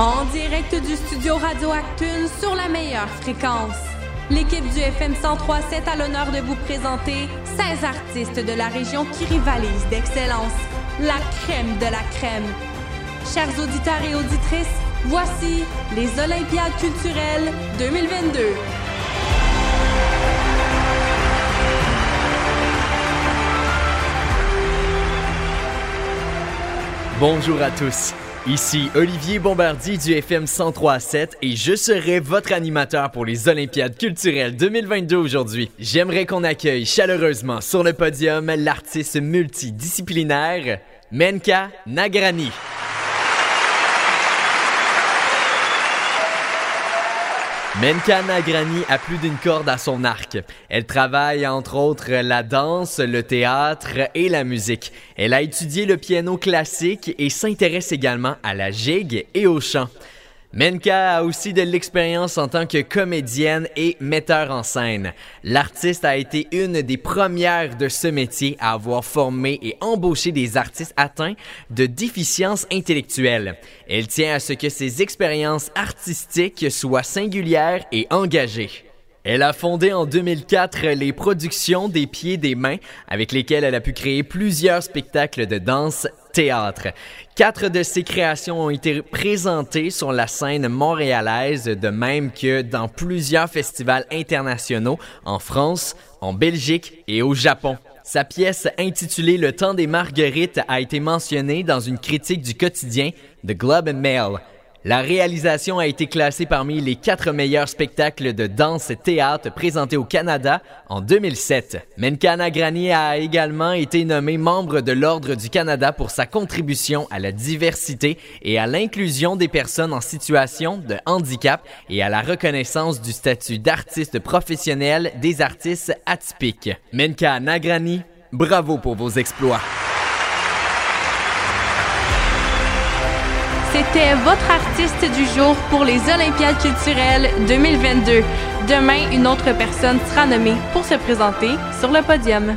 En direct du studio Radio Actune sur la meilleure fréquence. L'équipe du FM 1037 a l'honneur de vous présenter 16 artistes de la région qui rivalisent d'excellence. La crème de la crème. Chers auditeurs et auditrices, voici les Olympiades culturelles 2022. Bonjour à tous. Ici Olivier Bombardier du FM 1037 et je serai votre animateur pour les Olympiades culturelles 2022 aujourd'hui. J'aimerais qu'on accueille chaleureusement sur le podium l'artiste multidisciplinaire Menka Nagrani. Menka Nagrani a plus d'une corde à son arc. Elle travaille entre autres la danse, le théâtre et la musique. Elle a étudié le piano classique et s'intéresse également à la gigue et au chant. Menka a aussi de l'expérience en tant que comédienne et metteur en scène. L'artiste a été une des premières de ce métier à avoir formé et embauché des artistes atteints de déficience intellectuelle. Elle tient à ce que ses expériences artistiques soient singulières et engagées. Elle a fondé en 2004 les productions des pieds des mains avec lesquelles elle a pu créer plusieurs spectacles de danse théâtre. Quatre de ses créations ont été présentées sur la scène montréalaise, de même que dans plusieurs festivals internationaux en France, en Belgique et au Japon. Sa pièce intitulée Le temps des marguerites a été mentionnée dans une critique du quotidien The Globe and Mail. La réalisation a été classée parmi les quatre meilleurs spectacles de danse et théâtre présentés au Canada en 2007. Menka Nagrani a également été nommé membre de l'Ordre du Canada pour sa contribution à la diversité et à l'inclusion des personnes en situation de handicap et à la reconnaissance du statut d'artiste professionnel des artistes atypiques. Menka Nagrani, bravo pour vos exploits. C'était votre artiste du jour pour les Olympiades culturelles 2022. Demain, une autre personne sera nommée pour se présenter sur le podium.